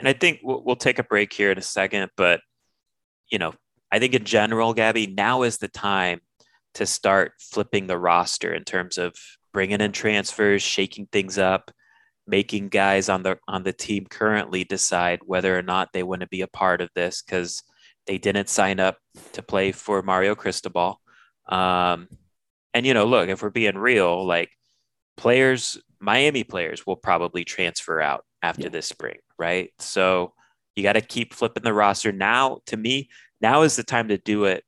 And I think we'll, we'll take a break here in a second, but you know, I think in general, Gabby, now is the time to start flipping the roster in terms of bringing in transfers, shaking things up, making guys on the on the team currently decide whether or not they want to be a part of this because they didn't sign up to play for Mario Cristobal. Um, and you know, look, if we're being real, like players, Miami players will probably transfer out after yeah. this spring, right? So you got to keep flipping the roster. Now, to me, now is the time to do it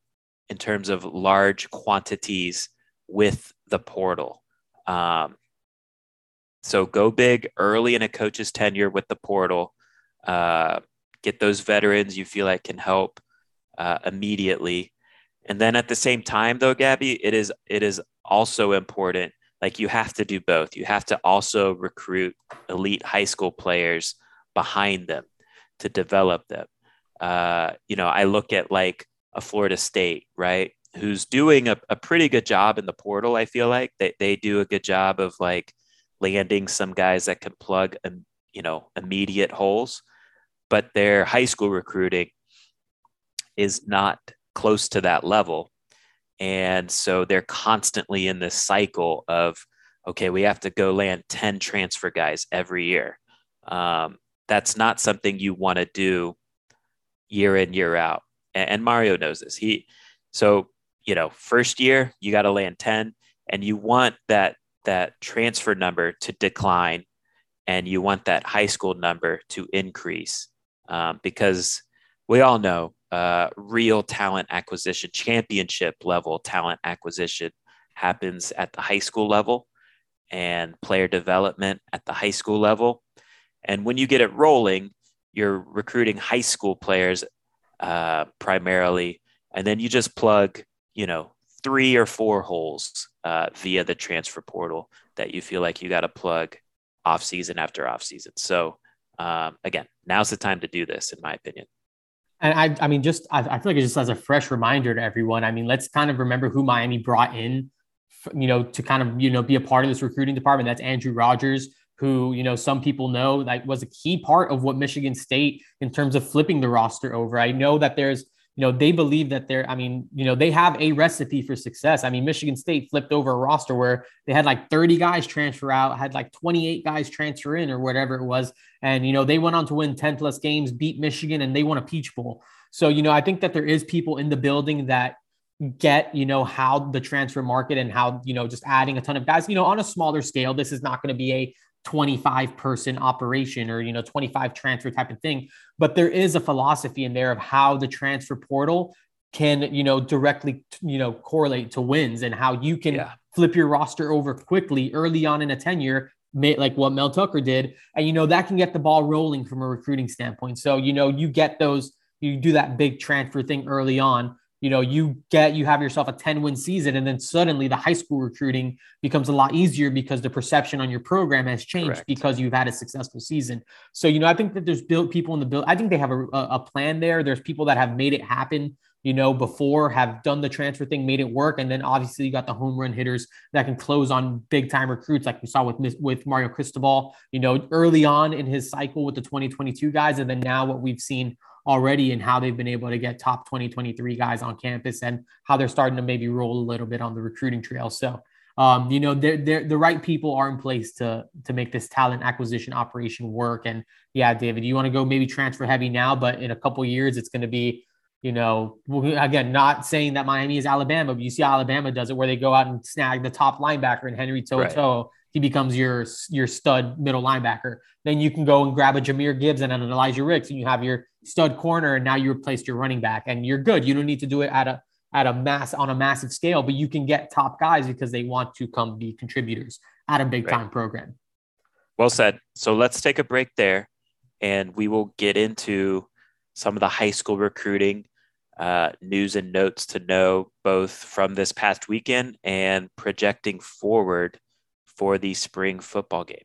in terms of large quantities with the portal. Um, so go big early in a coach's tenure with the portal. Uh, get those veterans you feel like can help uh, immediately. And then at the same time, though, Gabby, it is it is also important. Like you have to do both. You have to also recruit elite high school players behind them to develop them. Uh, you know, I look at like a Florida State, right? Who's doing a, a pretty good job in the portal. I feel like they, they do a good job of like landing some guys that can plug, um, you know, immediate holes, but their high school recruiting is not close to that level. And so they're constantly in this cycle of, okay, we have to go land 10 transfer guys every year. Um, that's not something you want to do year in, year out. And, Mario knows this. He, so, you know, first year, you got to land 10 and you want that that transfer number to decline and you want that high school number to increase um, because we all know uh, real talent acquisition, championship level talent acquisition happens at the high school level and player development at the high school level. And when you get it rolling, you're recruiting high school players uh, primarily, and then you just plug, you know, three or four holes uh, via the transfer portal that you feel like you got to plug off season after off season. So um, again, now's the time to do this, in my opinion. And I, I mean, just I, I feel like it's just as a fresh reminder to everyone. I mean, let's kind of remember who Miami brought in, you know, to kind of you know be a part of this recruiting department. That's Andrew Rogers, who you know some people know that was a key part of what Michigan State in terms of flipping the roster over. I know that there's you know, they believe that they're, I mean, you know, they have a recipe for success. I mean, Michigan State flipped over a roster where they had like 30 guys transfer out, had like 28 guys transfer in or whatever it was. And, you know, they went on to win 10 plus games, beat Michigan, and they won a Peach Bowl. So, you know, I think that there is people in the building that get, you know, how the transfer market and how, you know, just adding a ton of guys, you know, on a smaller scale, this is not going to be a 25 person operation or you know 25 transfer type of thing. But there is a philosophy in there of how the transfer portal can you know directly you know correlate to wins and how you can yeah. flip your roster over quickly early on in a tenure like what Mel Tucker did. And you know that can get the ball rolling from a recruiting standpoint. So you know you get those you do that big transfer thing early on you know, you get you have yourself a 10 win season, and then suddenly the high school recruiting becomes a lot easier because the perception on your program has changed Correct. because you've had a successful season. So, you know, I think that there's built people in the build. I think they have a, a plan there. There's people that have made it happen you know, before have done the transfer thing, made it work. And then obviously you got the home run hitters that can close on big time recruits, like we saw with with Mario Cristobal, you know, early on in his cycle with the 2022 guys. And then now what we've seen already and how they've been able to get top 2023 guys on campus and how they're starting to maybe roll a little bit on the recruiting trail. So, um, you know, they're, they're, the right people are in place to to make this talent acquisition operation work. And yeah, David, you want to go maybe transfer heavy now, but in a couple years, it's going to be you know, again, not saying that Miami is Alabama, but you see Alabama does it where they go out and snag the top linebacker and Henry To'o. Right. He becomes your your stud middle linebacker. Then you can go and grab a Jahmyr Gibbs and an Elijah Ricks, and you have your stud corner, and now you replaced your running back, and you're good. You don't need to do it at a at a mass on a massive scale, but you can get top guys because they want to come be contributors at a big time right. program. Well said. So let's take a break there, and we will get into some of the high school recruiting uh, news and notes to know both from this past weekend and projecting forward for the spring football game.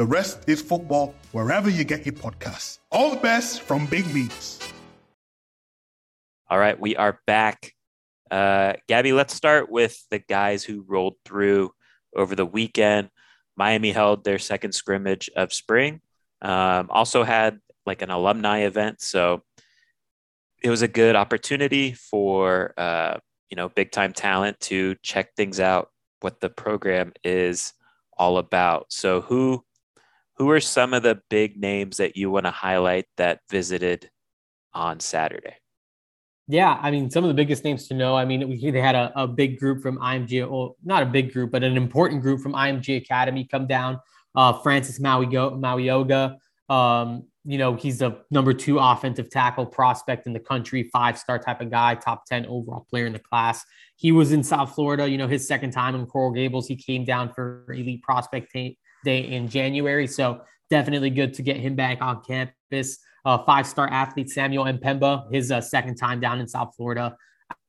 The Rest is Football wherever you get your podcasts. All the best from Big Meats. All right, we are back. Uh, Gabby, let's start with the guys who rolled through over the weekend. Miami held their second scrimmage of spring. Um, also had like an alumni event, so it was a good opportunity for uh, you know big time talent to check things out, what the program is all about. So who who are some of the big names that you want to highlight that visited on Saturday? Yeah, I mean, some of the biggest names to know. I mean, we, they had a, a big group from IMG, well, not a big group, but an important group from IMG Academy come down. Uh, Francis Mauigoga, um, you know, he's the number two offensive tackle prospect in the country, five star type of guy, top 10 overall player in the class. He was in South Florida, you know, his second time in Coral Gables. He came down for elite prospect t- day in January. So definitely good to get him back on campus. Uh, five star athlete Samuel Mpemba, his uh, second time down in South Florida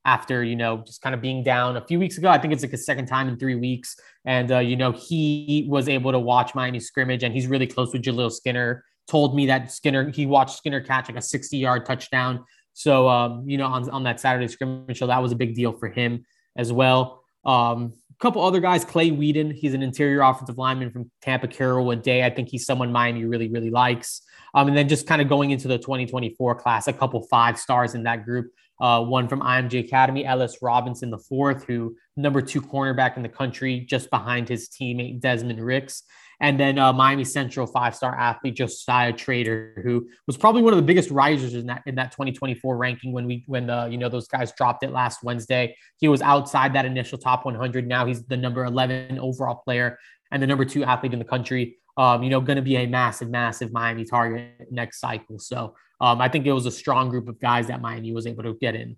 after, you know, just kind of being down a few weeks ago. I think it's like a second time in three weeks. And, uh, you know, he was able to watch Miami scrimmage and he's really close with Jaleel Skinner. Told me that Skinner, he watched Skinner catch like a 60 yard touchdown. So, um, you know, on, on that Saturday scrimmage, so that was a big deal for him as well. Um, couple other guys, Clay Whedon. He's an interior offensive lineman from Tampa Carrollwood Day. I think he's someone Miami really, really likes. Um, and then just kind of going into the 2024 class, a couple five stars in that group. Uh, one from IMG Academy, Ellis Robinson, the fourth, who number two cornerback in the country, just behind his teammate Desmond Ricks. And then uh, Miami Central five-star athlete Josiah Trader, who was probably one of the biggest risers in that in that 2024 ranking when we when the you know those guys dropped it last Wednesday. He was outside that initial top 100. Now he's the number 11 overall player and the number two athlete in the country. Um, you know, going to be a massive, massive Miami target next cycle. So um, I think it was a strong group of guys that Miami was able to get in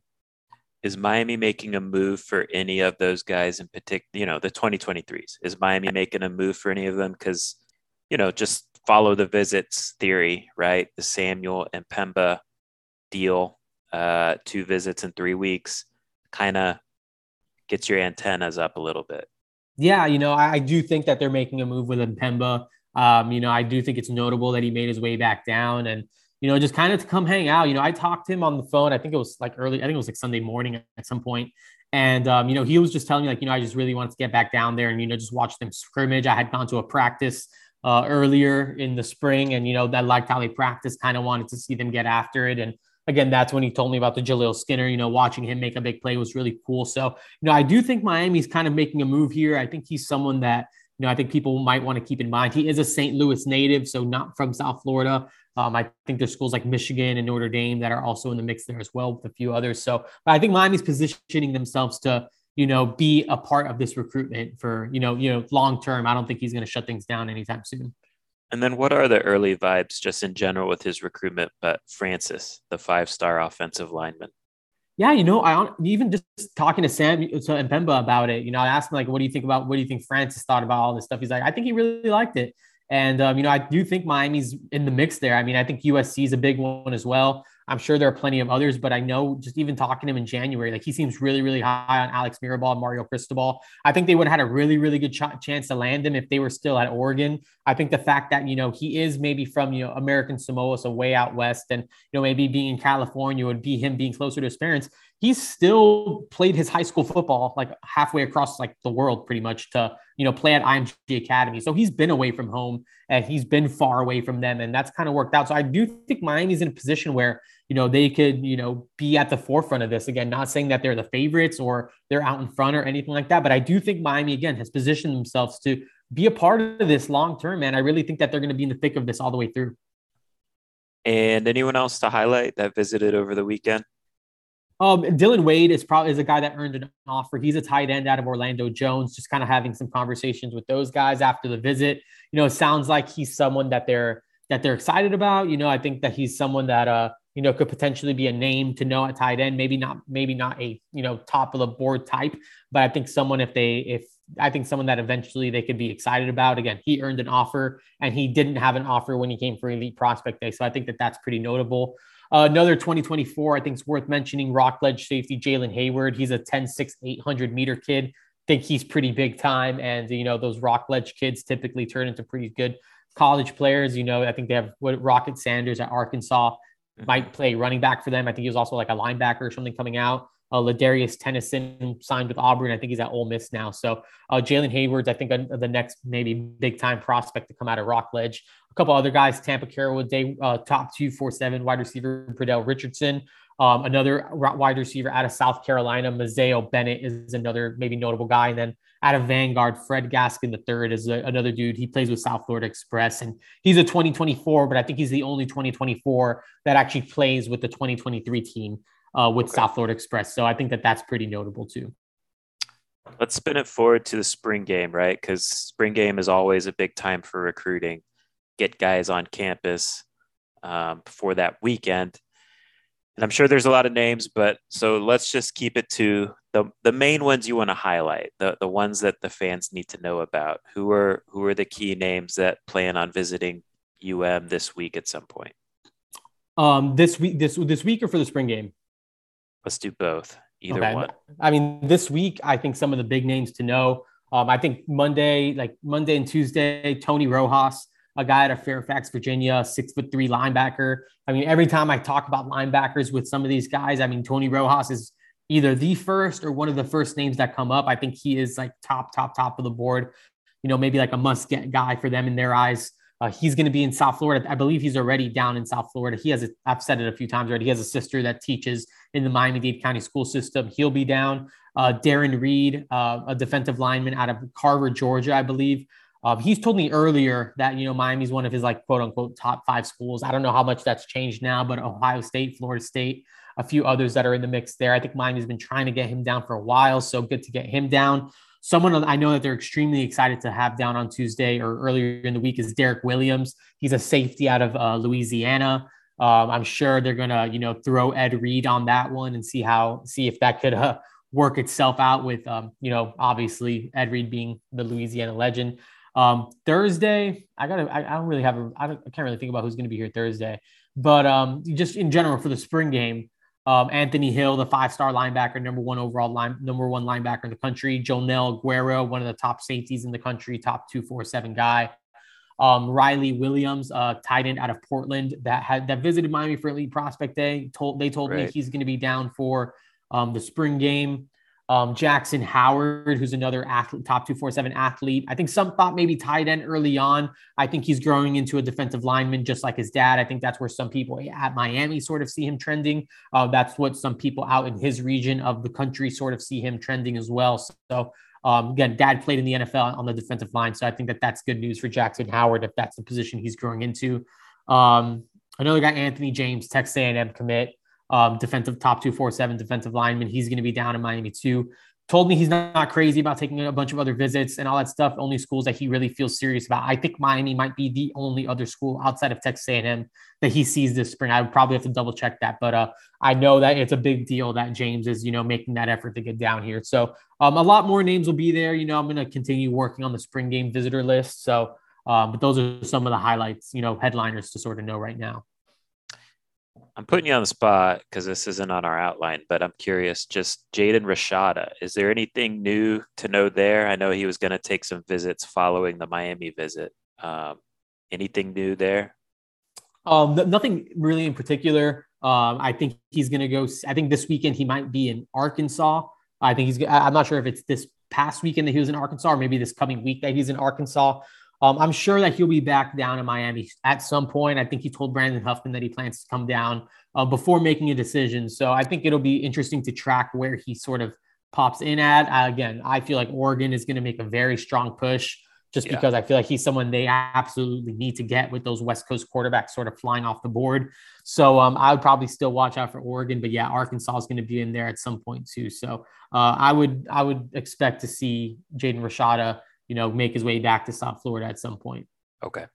is Miami making a move for any of those guys in particular? You know, the 2023s. Is Miami making a move for any of them? Because, you know, just follow the visits theory, right? The Samuel and Mpemba deal, uh, two visits in three weeks, kind of gets your antennas up a little bit. Yeah, you know, I, do think that they're making a move with Mpemba. Um, you know, I do think it's notable that he made his way back down and you know, just kind of to come hang out. You know, I talked to him on the phone. I think it was like early, I think it was like Sunday morning at some point. And, um, you know, he was just telling me, like, you know, I just really wanted to get back down there and, you know, just watch them scrimmage. I had gone to a practice uh, earlier in the spring and, you know, that liked how they practice, kind of wanted to see them get after it. And, again, that's when he told me about the Jaleel Skinner. You know, watching him make a big play was really cool. So, you know, I do think Miami's kind of making a move here. I think he's someone that, you know, I think people might want to keep in mind. He is a St. Louis native, so not from South Florida. Um, I think there's schools like Michigan and Notre Dame that are also in the mix there as well with a few others. So, but I think Miami's positioning themselves to, you know, be a part of this recruitment for, you know, you know, long term. I don't think he's going to shut things down anytime soon. And then what are the early vibes just in general with his recruitment? But Francis, the five star offensive lineman. Yeah, you know, I even just talking to Sam to Mpemba about it. You know, I asked him like, "What do you think about? What do you think Francis thought about all this stuff?" He's like, "I think he really liked it." And um, you know, I do think Miami's in the mix there. I mean, I think USC is a big one as well. I'm sure there are plenty of others, but I know just even talking to him in January, like he seems really, really high on Alex Mirabal, Mario Cristobal. I think they would have had a really, really good ch- chance to land him if they were still at Oregon. I think the fact that, you know, he is maybe from, you know, American Samoa, so way out west, and, you know, maybe being in California would be him being closer to his parents. He's still played his high school football like halfway across like the world pretty much to, you know, play at IMG Academy. So he's been away from home and he's been far away from them. And that's kind of worked out. So I do think Miami's in a position where, you know, they could, you know, be at the forefront of this. Again, not saying that they're the favorites or they're out in front or anything like that, but I do think Miami, again, has positioned themselves to be a part of this long term, man. I really think that they're going to be in the thick of this all the way through. And anyone else to highlight that visited over the weekend? Um, Dillon Wade is probably is a guy that earned an offer. He's a tight end out of Orlando Jones. Just kind of having some conversations with those guys after the visit. You know, sounds like he's someone that they're that they're excited about. You know, I think that he's someone that uh you know, could potentially be a name to know at tight end. Maybe not, maybe not a you know top of the board type, but I think someone if they if I think someone that eventually they could be excited about. Again, he earned an offer and he didn't have an offer when he came for Elite Prospect Day, so I think that that's pretty notable. Uh, another 2024, I think it's worth mentioning. Rockledge safety Jalen Hayward. He's a 10, 6, 800 meter kid. Think he's pretty big time, and you know those Rockledge kids typically turn into pretty good college players. You know, I think they have what Rocket Sanders at Arkansas mm-hmm. might play running back for them. I think he was also like a linebacker or something coming out. Uh, Ladarius Tennison signed with Auburn. I think he's at Ole Miss now. So uh, Jalen Hayward's, I think, uh, the next maybe big time prospect to come out of Rockledge. A couple other guys, Tampa Carrollwood Day, uh, top two, four, seven wide receiver, Pradell Richardson. Um, another wide receiver out of South Carolina, Mazeo Bennett is another maybe notable guy. And then out of Vanguard, Fred Gaskin the third is a, another dude. He plays with South Florida Express and he's a 2024, but I think he's the only 2024 that actually plays with the 2023 team uh, with okay. South Florida Express. So I think that that's pretty notable too. Let's spin it forward to the spring game, right? Because spring game is always a big time for recruiting. Get guys on campus um, before that weekend. And I'm sure there's a lot of names, but so let's just keep it to the the main ones you want to highlight, the the ones that the fans need to know about. Who are who are the key names that plan on visiting UM this week at some point? Um, this week, this this week or for the spring game? Let's do both. Either okay. one. I mean, this week, I think some of the big names to know. Um, I think Monday, like Monday and Tuesday, Tony Rojas, a guy out of Fairfax, Virginia, six foot three linebacker. I mean, every time I talk about linebackers with some of these guys, I mean, Tony Rojas is either the first or one of the first names that come up. I think he is like top, top, top of the board. You know, maybe like a must get guy for them in their eyes. Uh, he's going to be in South Florida. I believe he's already down in South Florida. He has, a, I've said it a few times already. He has a sister that teaches in the Miami Dade County school system. He'll be down. Uh, Darren Reed, uh, a defensive lineman out of Carver, Georgia, I believe. Uh, he's told me earlier that you know Miami's one of his like quote unquote top five schools. I don't know how much that's changed now, but Ohio State, Florida State, a few others that are in the mix there. I think Miami's been trying to get him down for a while, so good to get him down. Someone I know that they're extremely excited to have down on Tuesday or earlier in the week is Derek Williams. He's a safety out of uh, Louisiana. Um, I'm sure they're gonna, you know, throw Ed Reed on that one and see how see if that could uh, work itself out with, um, you know, obviously Ed Reed being the Louisiana legend. Um, Thursday, I gotta, I, I don't really have, a, I, don't, I can't really think about who's to be here Thursday, but um, just in general for the spring game, um, Anthony Hill, the five-star linebacker, number one overall line, number one linebacker in the country. Joenel Aguero, one of the top safeties in the country, top two four seven guy. Um, Riley Williams, uh, tight end out of Portland, that had that visited Miami for Elite Prospect Day. Told they told right. me he's going to be down for um, the spring game. Um, Jackson Howard, who's another athlete, top 247 athlete. I think some thought maybe tight end early on. I think he's growing into a defensive lineman just like his dad. I think that's where some people at Miami sort of see him trending. Uh, that's what some people out in his region of the country sort of see him trending as well. So, um, again, dad played in the NFL on the defensive line. So I think that that's good news for Jackson Howard if that's the position he's growing into. Um, another guy, Anthony James, Texas A&M commit um, defensive top 247 defensive lineman. He's going to be down in Miami too. Told me he's not crazy about taking a bunch of other visits and all that stuff. Only schools that he really feels serious about. I think Miami might be the only other school outside of Texas A&M that he sees this spring. I would probably have to double check that, but uh, I know that it's a big deal that James is, you know, making that effort to get down here. So um, a lot more names will be there. You know, I'm going to continue working on the spring game visitor list. So, um, but those are some of the highlights, you know, headliners to sort of know right now. I'm putting you on the spot because this isn't on our outline, but I'm curious. Just Jaden Rashada, is there anything new to know there? I know he was going to take some visits following the Miami visit. Um, anything new there? Um, nothing really in particular. Um, I think he's going to go. I think this weekend he might be in Arkansas. I think he's. I'm not sure if it's this past weekend that he was in Arkansas, or maybe this coming week that he's in Arkansas. Um, I'm sure that he'll be back down in Miami at some point. I think he told Brandon Huffman that he plans to come down uh, before making a decision. So I think it'll be interesting to track where he sort of pops in at. Uh, again, I feel like Oregon is going to make a very strong push just yeah. because I feel like he's someone they absolutely need to get with those West Coast quarterbacks sort of flying off the board. So um, I would probably still watch out for Oregon, but yeah, Arkansas is going to be in there at some point too. So uh, I would I would expect to see Jaden Rashada you know, make his way back to South Florida at some point. Okay.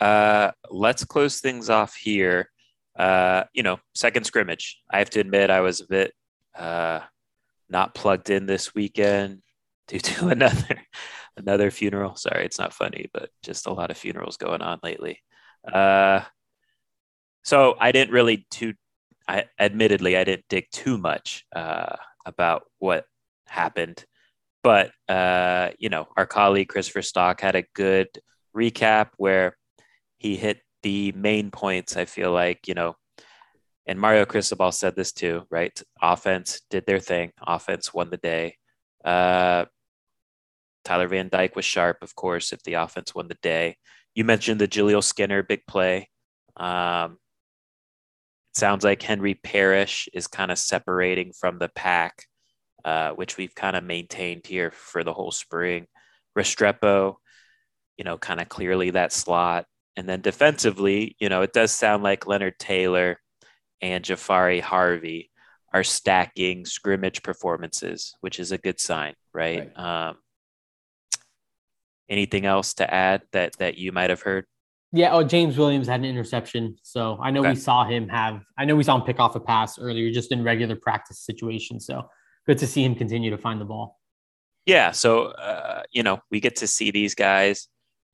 Uh, let's close things off here. Uh, you know, second scrimmage. I have to admit, I was a bit uh, not plugged in this weekend due to another another funeral. Sorry, it's not funny, but just a lot of funerals going on lately. Uh, so I didn't really too. I admittedly I didn't dig too much uh, about what happened but uh, you know, our colleague Christopher Stock had a good recap where he hit the main points. I feel like you know, and Mario Cristobal said this too, right? Offense did their thing. Offense won the day. Uh, Tyler Van Dyke was sharp, of course, if the offense won the day. You mentioned the Jaleel Skinner big play. Um, it sounds like Henry Parrish is kind of separating from the pack uh, which we've kind of maintained here for the whole spring. Restrepo, you know, kind of clearly that slot. And then defensively, you know, it does sound like Leonard Taylor and Jahfari Harvey are stacking scrimmage performances, which is a good sign, right? right. Um, anything else to add that that you might have heard? Yeah, oh, James Williams had an interception. So I know okay. we saw him have, I know we saw him pick off a pass earlier just in regular practice situations. So good to see him continue to find the ball. Yeah, so uh, you know we get to see these guys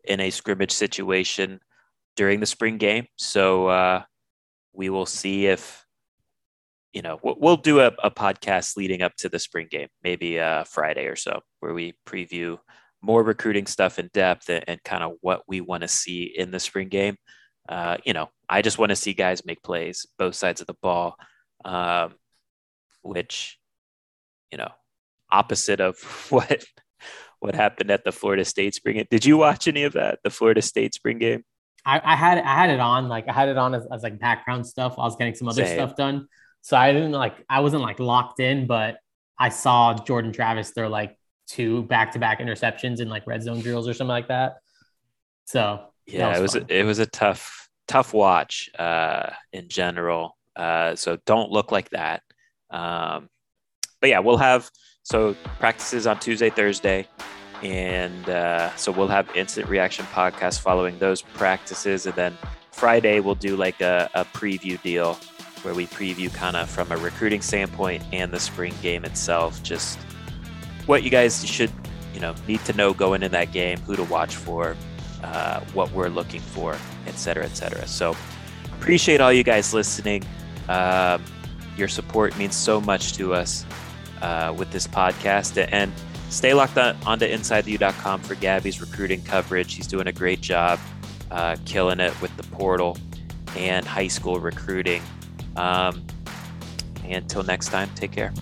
in a scrimmage situation during the spring game. So uh, we will see if you know we'll do a, a, podcast leading up to the spring game, maybe uh, Friday or so, where we preview more recruiting stuff in depth and, and kind of what we want to see in the spring game. Uh, you know, I just want to see guys make plays both sides of the ball, um, which you know, opposite of what what happened at the Florida State spring game. Did you watch any of that? The Florida State spring game? I, I had I had it on like I had it on as, as like background stuff. I was getting some other Same. stuff done, so I didn't like I wasn't like locked in, but I saw Jordan Travis throw like two back to back interceptions in like red zone drills or something like that. So yeah, was it was a, it was a tough tough watch uh, in general. Uh, so don't look like that. Um, but yeah, we'll have so practices on Tuesday, Thursday, and uh, so we'll have instant reaction podcast following those practices, and then Friday we'll do like a, a preview deal where we preview kind of from a recruiting standpoint and the spring game itself, just what you guys should you know need to know going in that game, who to watch for, uh, what we're looking for, et cetera, et cetera. So appreciate all you guys listening. Um, your support means so much to us uh, with this podcast. And stay locked on, onto InsideTheU.com for Gabby's recruiting coverage. He's doing a great job, uh, killing it with the portal and high school recruiting. Um, until next time, take care.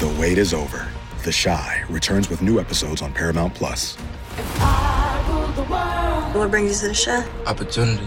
The wait is over. The Chi returns with new episodes on Paramount Plus. What brings you to the Chi? Opportunity.